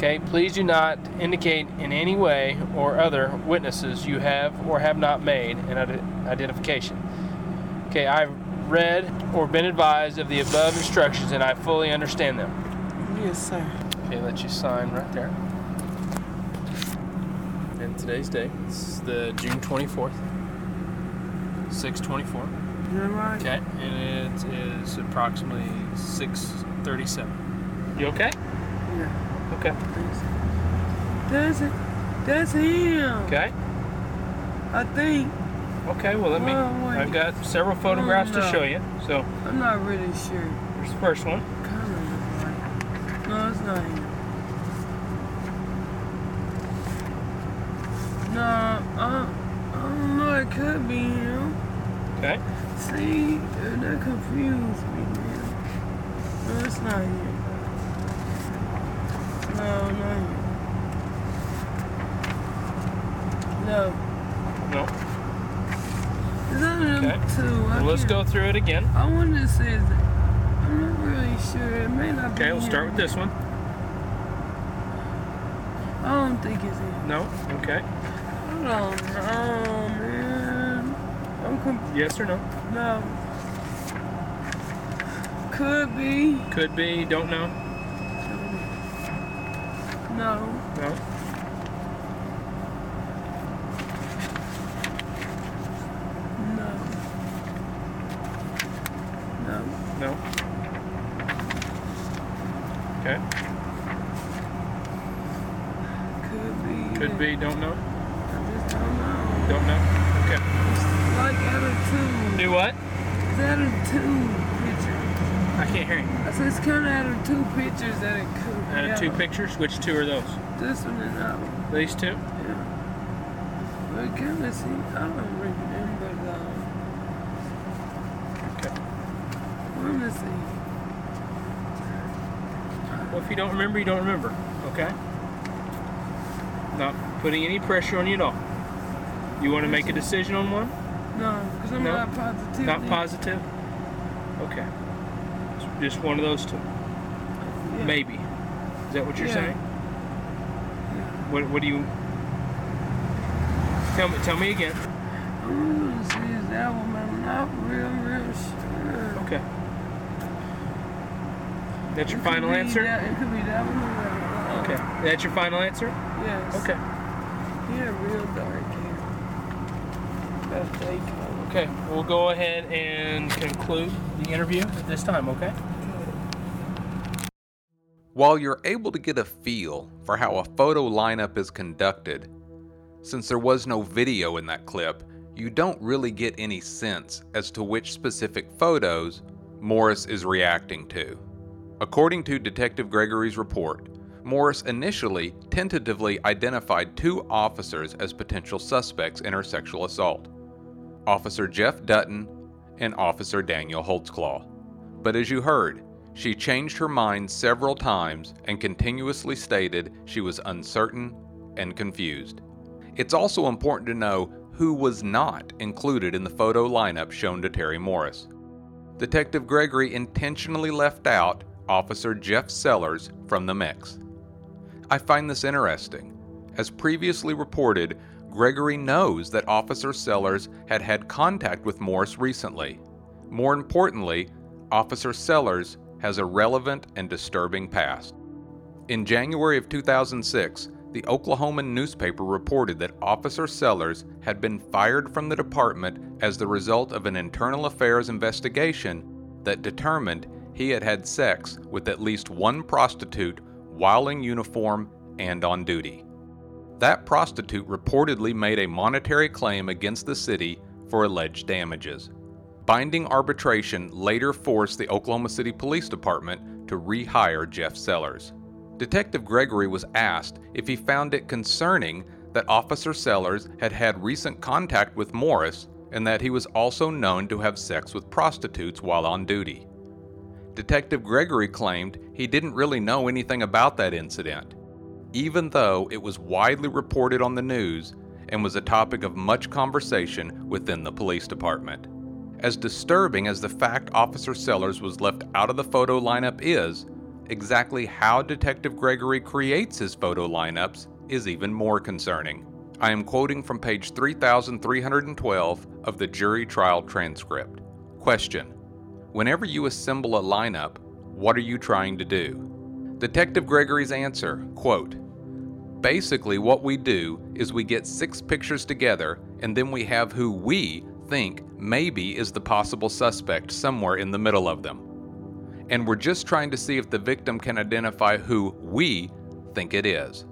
Speaker 15: Okay, please do not indicate in any way or other witnesses you have or have not made an identification. Okay, I've read or been advised of the above instructions and I fully understand them.
Speaker 13: Yes, sir.
Speaker 15: Okay, let you sign right there. And today's date is the June 24th, 624.
Speaker 13: You all right?
Speaker 15: Okay, and it is approximately 637. You okay? Okay.
Speaker 13: That's it. That's him.
Speaker 15: Okay.
Speaker 13: I think.
Speaker 15: Okay, well, let me.
Speaker 13: Well.
Speaker 15: I've got several photographs to show you. So,
Speaker 13: I'm not really sure.
Speaker 15: here's the first one.
Speaker 13: Kind of. No, it's not him. Nah, I, I don't know. It could be him.
Speaker 15: Okay.
Speaker 13: See, that confused me, man. No, it's not him. No. No.
Speaker 15: No.
Speaker 13: It's none of them
Speaker 15: Okay. Well, let's go through it again.
Speaker 13: I want to say that. I'm not really sure. It may not be
Speaker 15: Okay, we'll start with this one.
Speaker 13: I don't think it's him.
Speaker 15: No. Okay.
Speaker 13: I don't know, man. I'm com-
Speaker 15: Yes or no?
Speaker 13: no. Could be.
Speaker 15: Could be. Don't know.
Speaker 13: No.
Speaker 15: No.
Speaker 13: No. No.
Speaker 15: No. Okay.
Speaker 13: Could be.
Speaker 15: Could be. Don't know.
Speaker 13: I just don't know.
Speaker 15: Don't know. Okay.
Speaker 13: Like out of two.
Speaker 15: Do what?
Speaker 13: It's out of two pictures.
Speaker 15: I can't hear you.
Speaker 13: I said it's kind of out of two pictures that it could
Speaker 15: Out of two pictures, which two are those?
Speaker 13: This one and that one.
Speaker 15: These two?
Speaker 13: Yeah. But kind of see, I don't remember though.
Speaker 15: Um, okay.
Speaker 13: Let me see.
Speaker 15: Well, if you don't remember, you don't remember. Okay. Not putting any pressure on you at all. You want to make a decision on one?
Speaker 13: No, because I'm
Speaker 15: No?
Speaker 13: not positive.
Speaker 15: Not positive? Okay. Just one of those two.
Speaker 13: Yeah.
Speaker 15: Maybe. Is that what you're
Speaker 13: Yeah.
Speaker 15: saying? What, what do you. Tell me, tell me again.
Speaker 13: I'm gonna say it's that one, I'm not real, real sure.
Speaker 15: Okay. That's your final answer?
Speaker 13: That, it could be that one or that one.
Speaker 15: Okay. That's your final answer?
Speaker 13: Yes.
Speaker 15: Okay.
Speaker 13: Yeah, real dark hair. That's.
Speaker 15: Okay. We'll go ahead and conclude the interview at this time, okay?
Speaker 8: While you're able to get a feel for how a photo lineup is conducted, since there was no video in that clip, you don't really get any sense as to which specific photos Morris is reacting to. According to Detective Gregory's report, Morris initially tentatively identified two officers as potential suspects in her sexual assault Officer Jeff Dutton and Officer Daniel Holtzclaw. But as you heard, she changed her mind several times and continuously stated she was uncertain and confused. It's also important to know who was not included in the photo lineup shown to Terry Morris. Detective Gregory intentionally left out Officer Jeff Sellers from the mix. I find this interesting. As previously reported, Gregory knows that Officer Sellers had had contact with Morris recently. More importantly, Officer Sellers has a relevant and disturbing past. In January of 2006, the Oklahoman newspaper reported that Officer Sellers had been fired from the department as the result of an internal affairs investigation that determined he had had sex with at least one prostitute while in uniform and on duty. That prostitute reportedly made a monetary claim against the city for alleged damages. Binding arbitration later forced the Oklahoma City Police Department to rehire Jeff Sellers. Detective Gregory was asked if he found it concerning that Officer Sellers had had recent contact with Morris and that he was also known to have sex with prostitutes while on duty. Detective Gregory claimed he didn't really know anything about that incident, even though it was widely reported on the news and was a topic of much conversation within the police department. As disturbing as the fact Officer Sellers was left out of the photo lineup is, exactly how Detective Gregory creates his photo lineups is even more concerning. I am quoting from page 3312 of the jury trial transcript. Question Whenever you assemble a lineup, what are you trying to do? Detective Gregory's answer, quote, Basically, what we do is we get six pictures together and then we have who we think maybe is the possible suspect somewhere in the middle of them. And we're just trying to see if the victim can identify who we think it is.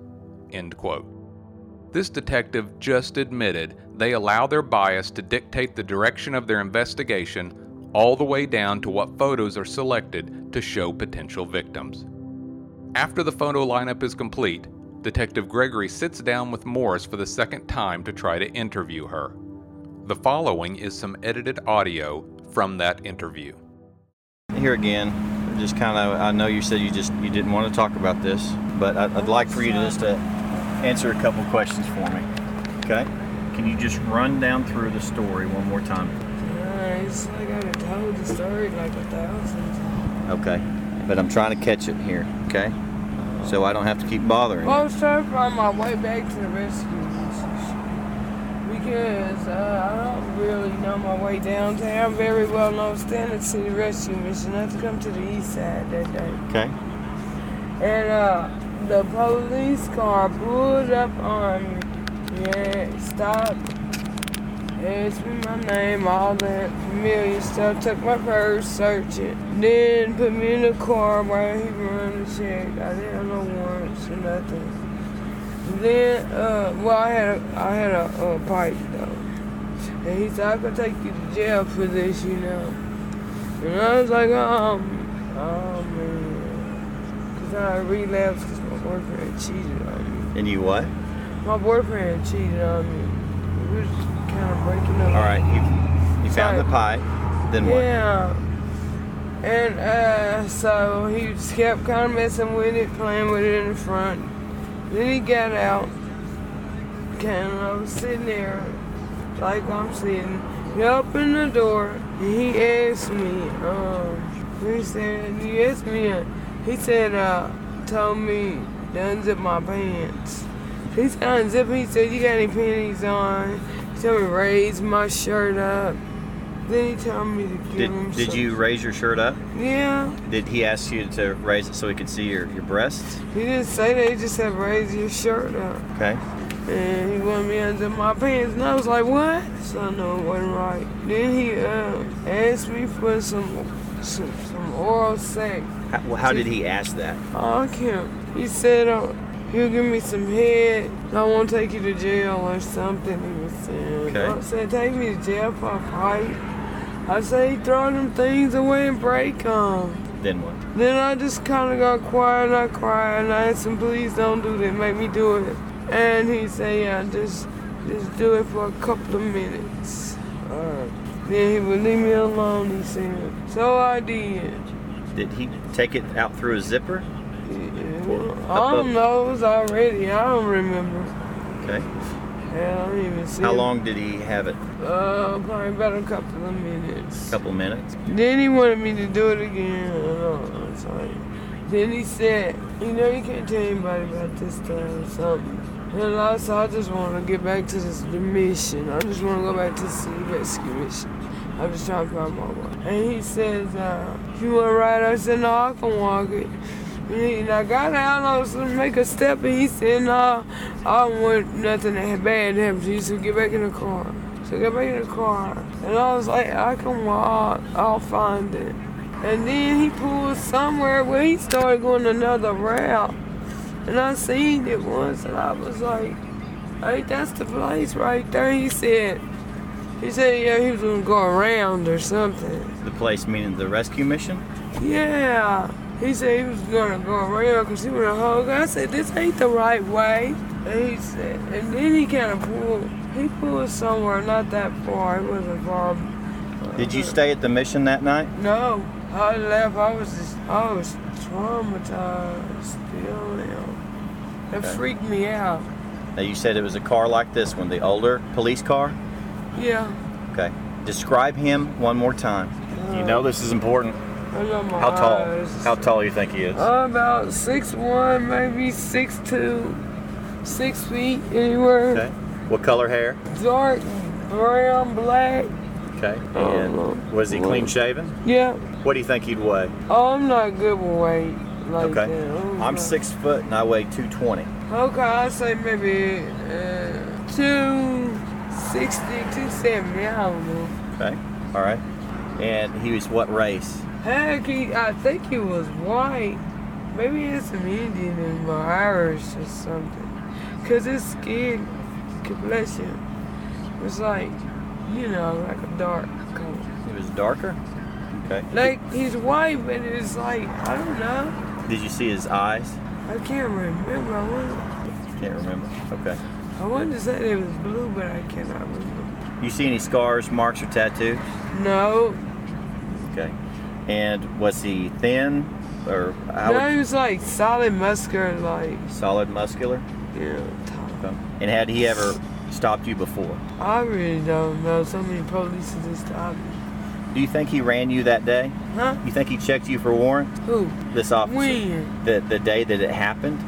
Speaker 8: End quote. This detective just admitted they allow their bias to dictate the direction of their investigation all the way down to what photos are selected to show potential victims. After the photo lineup is complete, Detective Gregory sits down with Morris for the second time to try to interview her. The following is some edited audio from that interview.
Speaker 12: Here again, just kind of, I know you said you just you didn't want to talk about this, but I'd, I'd like for you to just to answer a couple questions for me. Okay? Can you just run down through the story one more time?
Speaker 13: It's like I done told the story like a thousand times.
Speaker 12: Okay. But I'm trying to catch it here, okay? So I don't have to keep bothering
Speaker 13: Well, I
Speaker 12: you.
Speaker 13: was trying to find my way back to the rescue because uh, I don't really know my way downtown very well. And I was standing to the rescue mission. I had to come to the east side that day.
Speaker 12: Okay.
Speaker 13: And uh, the police car pulled up on me. Yeah, stopped. Asked me my name, all that familiar stuff. Took my purse, searched it. Then put me in the car while he run the check. I didn't have no warrants or nothing. Then, uh, well, I had a, I had a, uh pipe though. And he said, I could take you to jail for this, you know. And I was like, um, oh man. Because I relapsed because my boyfriend cheated on me.
Speaker 12: And you what?
Speaker 13: My boyfriend cheated on me. We was kind of breaking up.
Speaker 12: All right. You you found the pipe. Then what?
Speaker 13: Yeah. And uh, so he just kept kind of messing with it, playing with it in the front. Then he got out. and I was sitting there, like I'm sitting. He opened the door and he asked me, um, he said, he asked me, he said, uh, told me to unzip my pants. He said, unzip, he said, you got any panties on? He told me to raise my shirt up. Then he told me to give
Speaker 12: Did,
Speaker 13: him
Speaker 12: did you raise your shirt up?
Speaker 13: Yeah.
Speaker 12: Did he ask you to raise it so he could see your, your breasts?
Speaker 13: He didn't say that, he just said raise your shirt up.
Speaker 12: Okay.
Speaker 13: And he wanted me under my pants, and I was like, what? So I know it wasn't right. Then he uh, asked me for some, some, some oral sex.
Speaker 12: How, well, how did he ask that?
Speaker 13: Oh, I can't. He said uh, he'll give me some head. I won't take you to jail or something. He was saying.
Speaker 12: Okay.
Speaker 13: I said take me to jail for a fight. I say throw them things away and break them.
Speaker 12: Then what?
Speaker 13: Then I just kind of got quiet and I cried and I asked him, please don't do that, make me do it. And he said, yeah, just, just do it for a couple of minutes. Alright. Then he would leave me alone, he said. So I did.
Speaker 12: Did he take it out through a zipper? Yeah.
Speaker 13: I don't know, it was already, I don't remember.
Speaker 12: Okay.
Speaker 13: Yeah, I don't even see
Speaker 12: How
Speaker 13: it.
Speaker 12: long did he have it?
Speaker 13: Uh, probably about a couple of minutes.
Speaker 12: A couple minutes.
Speaker 13: Then he wanted me to do it again. I was like, then he said, you know, you can't tell anybody about this stuff or something. And I said, I just want to get back to this the mission. I just want to go back to the rescue mission. I'm just trying to find my way. And he says, uh, you want to ride? I said, no, I can walk it. And I got out, I was gonna make a step, and he said, no, I don't want nothing bad to happen to you, so get back in the car. So I got back in the car, and I was like, I can walk, I'll find it. And then he pulled somewhere where he started going another route. And I seen it once, and I was like, hey, that's the place right there. He said, he said, yeah, he was gonna go around or something.
Speaker 12: The place meaning the rescue mission?
Speaker 13: Yeah. He said he was gonna go around because he was a hug. I said, this ain't the right way. And he said, and then he kind of pulled, he pulled somewhere not that far. It wasn't far.
Speaker 12: Did you stay at the mission that night?
Speaker 13: No, I left. I was just, I was traumatized. Still am. It
Speaker 12: Okay.
Speaker 13: freaked me out.
Speaker 12: Now you said it was a car like this one, the older police car?
Speaker 13: Yeah.
Speaker 12: Okay. Describe him one more time. You know this is important. How tall?
Speaker 13: eyes.
Speaker 12: How tall you think he is?
Speaker 13: Uh, about six one, maybe six two, six feet anywhere.
Speaker 12: Okay. What color hair?
Speaker 13: Dark brown, black.
Speaker 12: Okay.
Speaker 13: Oh,
Speaker 12: And was he clean shaven?
Speaker 13: Yeah.
Speaker 12: What do you think he'd weigh?
Speaker 13: Oh, I'm not good with weight like
Speaker 12: Okay.
Speaker 13: that. I'm
Speaker 12: I'm six foot and I weigh 220.
Speaker 13: Okay, I say maybe uh, two sixty, two seventy. I don't know.
Speaker 12: Okay. All right. And he was what race?
Speaker 13: Heck, he, I think he was white. Maybe he had some Indian or Irish or something. Cause his skin complexion was like, you know, like a dark color.
Speaker 12: He was darker. Okay.
Speaker 13: Like he's white, but it's like I don't know.
Speaker 12: Did you see his eyes?
Speaker 13: I can't remember. I wonder
Speaker 12: Can't remember. Okay.
Speaker 13: I wanted to say it was blue, but I cannot remember.
Speaker 12: You see any scars, marks, or tattoos?
Speaker 13: No,
Speaker 12: Okay. And was he thin or how
Speaker 13: no,
Speaker 12: would-
Speaker 13: he was like solid muscular, like
Speaker 12: solid muscular?
Speaker 13: yeah.
Speaker 12: Okay. And had he ever stopped you before?
Speaker 13: I really don't know. So many police just stopped me.
Speaker 12: Do you think he ran you that day?
Speaker 13: Huh?
Speaker 12: You think he checked you for warrants?
Speaker 13: Who?
Speaker 12: This officer.
Speaker 13: When?
Speaker 12: The the day that it happened?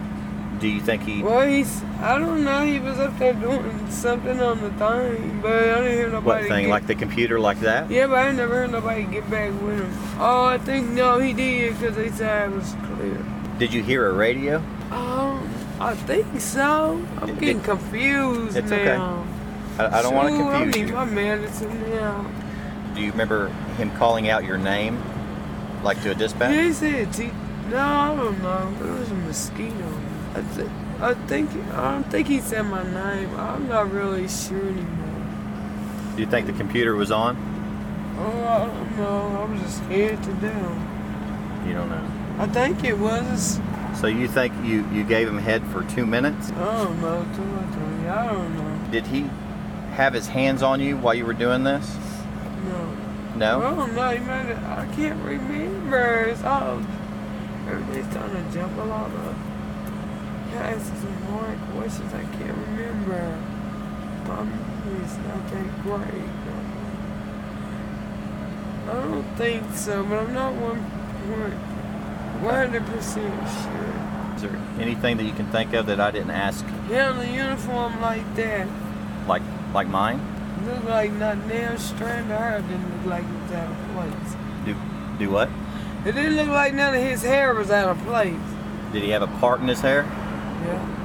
Speaker 12: Do you think he
Speaker 13: Well, he's. I don't know. He was up there doing something on the thing, but I didn't hear nobody.
Speaker 12: what thing?
Speaker 13: get,
Speaker 12: Like the computer like that?
Speaker 13: Yeah, but I never heard nobody get back with him. Oh, I think no, he did because they said it was clear.
Speaker 12: Did you hear a radio?
Speaker 13: Um, I think so. I'm
Speaker 12: It-
Speaker 13: getting confused
Speaker 12: it's
Speaker 13: now.
Speaker 12: okay. I, I don't want to confuse
Speaker 13: I need
Speaker 12: you.
Speaker 13: my medicine now.
Speaker 12: Do you remember him calling out your name, like to a dispatch?
Speaker 13: Yeah, he said No, I don't know. It was a mosquito. I, th- I think I don't think he said my name. I'm not really sure anymore.
Speaker 12: Do you think the computer was on?
Speaker 13: Oh, I don't know. I was just scared to death.
Speaker 12: You don't know.
Speaker 13: I think it was.
Speaker 12: So you think you you gave him head for two minutes?
Speaker 13: I don't know. Two or three. I don't know.
Speaker 12: Did he have his hands on you while you were doing this?
Speaker 13: No.
Speaker 12: No.
Speaker 13: I don't know. He might have, I can't remember. It's all. Everything's starting to jump a lot of. It's some more questions I can't remember. My memory's not that great. I don't think so, but I'm not one one hundred percent sure.
Speaker 12: Is there anything that you can think of that I didn't ask,
Speaker 13: Yeah, in the uniform like that
Speaker 12: like like mine?
Speaker 13: looked like not nail strand of hair didn't look like it was out of place.
Speaker 12: Do do what?
Speaker 13: It didn't look like none of his hair was out of place.
Speaker 12: Did he have a part in his hair?
Speaker 13: Yeah.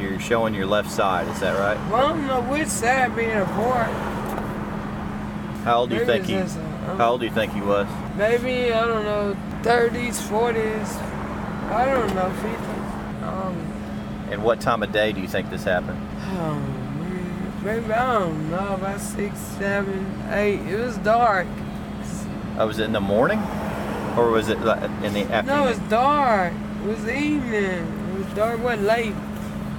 Speaker 12: You're showing your left side, is that right?
Speaker 13: Well, I don't know which side being a apart.
Speaker 12: How old do you
Speaker 13: Maybe
Speaker 12: think he?
Speaker 13: a-
Speaker 12: How old do you think he was?
Speaker 13: Maybe, I don't know, 30s, 40s. I don't know, 50s. Um,
Speaker 12: And what time of day do you think this happened?
Speaker 13: oh, man. Maybe, I don't know, about six, seven, eight. It was dark.
Speaker 12: I was in the morning, or was it like in the afternoon?
Speaker 13: No, it was dark. It was evening. It was dark. It wasn't late.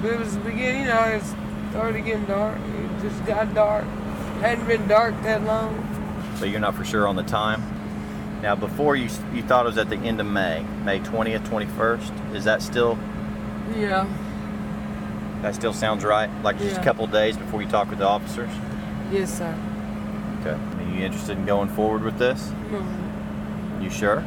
Speaker 13: But it was the beginning, you know, it started getting dark. It just got dark. It Hadn't been dark that long.
Speaker 12: So you're not for sure on the time. Now, before you you thought it was at the end of May, May 20th, 21st. Is that still
Speaker 13: Yeah.
Speaker 12: that still sounds right? Like just a couple of days before you talk with the officers.
Speaker 13: Yes, sir.
Speaker 12: Okay. Are you interested in going forward with this?
Speaker 13: Mhm.
Speaker 12: You sure?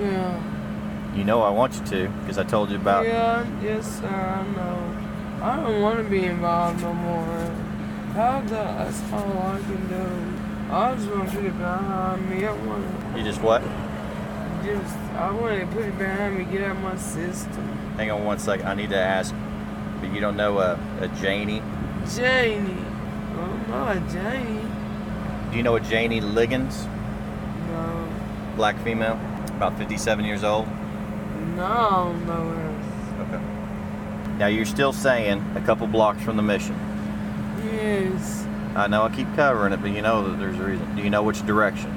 Speaker 13: Yeah.
Speaker 12: You know I want you to because I told you about.
Speaker 13: Yeah, yes, sir, I know. I don't want to be involved no more. How the, that's all I can do. I just want to put it behind me. I want to
Speaker 12: You just what?
Speaker 13: just, I want to put it behind me, get out my system.
Speaker 12: Hang on one second. I need to ask. But you don't know a, a Janie?
Speaker 13: Janie. Oh, not Janie.
Speaker 12: Do you know a Janie Ligons?
Speaker 13: No.
Speaker 12: Black female, about 57 years old.
Speaker 13: No, I don't know her.
Speaker 12: Okay. Now you're still saying a couple blocks from the mission.
Speaker 13: Yes.
Speaker 12: I know I keep covering it, but you know that there's a reason. Do you know which direction?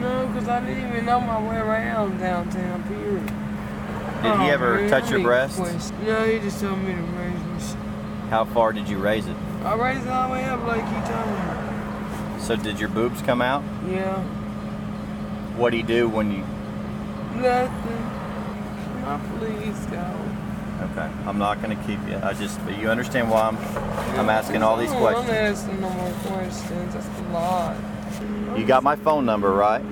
Speaker 13: No, because I didn't even know my way around downtown, period.
Speaker 12: Did he
Speaker 13: Oh,
Speaker 12: ever
Speaker 13: man,
Speaker 12: touch
Speaker 13: I
Speaker 12: your breast?
Speaker 13: No, he just told me to raise my shit.
Speaker 12: How far did you raise it?
Speaker 13: I raised it all the way up like he told me.
Speaker 12: So did your boobs come out?
Speaker 13: Yeah.
Speaker 12: What do you do when you?
Speaker 13: Nothing. My please go.
Speaker 12: Okay, I'm not gonna keep you. I just, but you understand why I'm, I'm asking all these questions.
Speaker 13: want to ask no more questions. That's a lot.
Speaker 12: You got my phone number, right?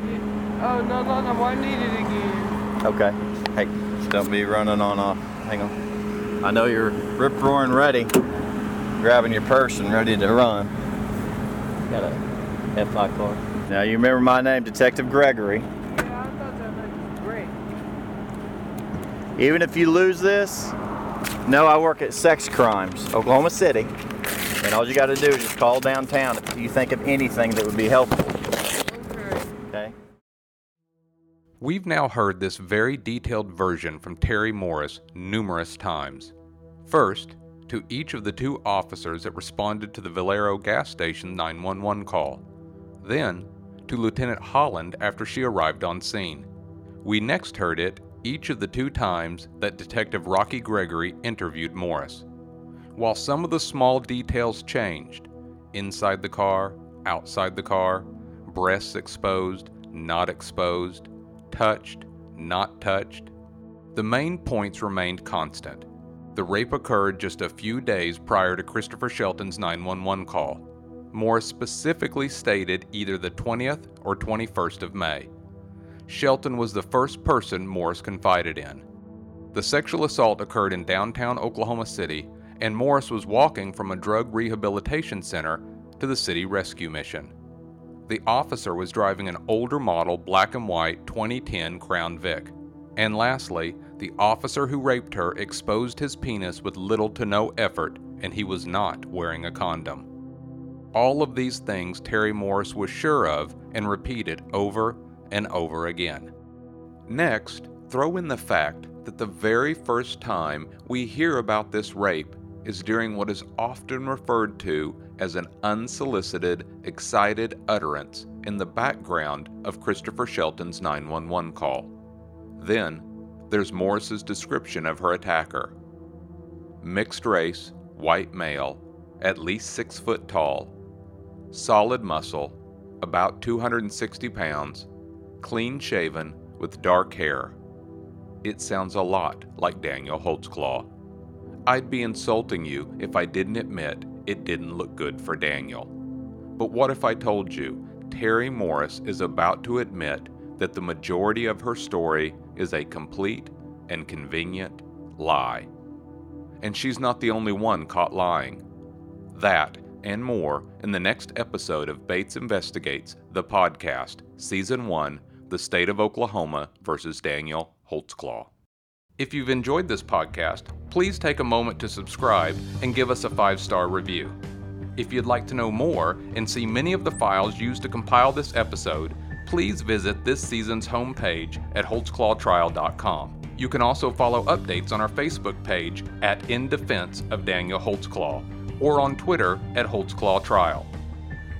Speaker 13: Oh, no, no, no. I need it again.
Speaker 12: Okay. Hey, don't be running on off. Hang on. I know you're rip roaring ready, grabbing your purse and ready to run. Got a FI card. Now you remember my name, Detective Gregory.
Speaker 13: Yeah, I thought that was great.
Speaker 12: Even if you lose this, no, I work at Sex Crimes, Oklahoma City. And all you got to do is just call downtown if you think of anything that would be helpful. Okay.
Speaker 8: We've now heard this very detailed version from Terry Morris numerous times. First, to each of the two officers that responded to the Valero gas station 911 call. Then, to Lieutenant Holland after she arrived on scene. We next heard it each of the two times that Detective Rocky Gregory interviewed Morris. While some of the small details changed inside the car, outside the car, breasts exposed, not exposed, touched, not touched the main points remained constant. The rape occurred just a few days prior to Christopher Shelton's 911 call. Morris specifically stated either the 20th or 21st of May. Shelton was the first person Morris confided in. The sexual assault occurred in downtown Oklahoma City and Morris was walking from a drug rehabilitation center to the city rescue mission. The officer was driving an older model black and white 2010 Crown Vic. And lastly, the officer who raped her exposed his penis with little to no effort, and he was not wearing a condom. All of these things Terry Morris was sure of and repeated over and over again. Next, throw in the fact that the very first time we hear about this rape is during what is often referred to as an unsolicited, excited utterance in the background of Christopher Shelton's 911 call. Then, there's Morris's description of her attacker. Mixed race, white male, at least six foot tall, solid muscle, about 260 pounds, clean shaven, with dark hair. It sounds a lot like Daniel Holtzclaw. I'd be insulting you if I didn't admit it didn't look good for Daniel. But what if I told you Terry Morris is about to admit that the majority of her story is a complete and convenient lie? And she's not the only one caught lying. That and more in the next episode of Bates Investigates, the podcast, Season 1 The State of Oklahoma versus Daniel Holtzclaw. If you've enjoyed this podcast, please take a moment to subscribe and give us a five star review. If you'd like to know more and see many of the files used to compile this episode, please visit this season's homepage at holtzclawtrial.com. You can also follow updates on our Facebook page at In Defense of Daniel Holtzclaw or on Twitter at Holtzclaw Trial.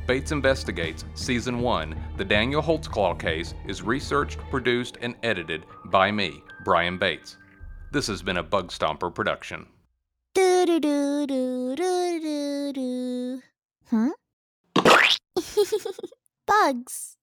Speaker 8: Bates Investigates Season 1 The Daniel Holtzclaw Case is researched, produced, and edited by me, Brian Bates. This has been a Bug Stomper production.
Speaker 16: Huh? Hmm? Bugs.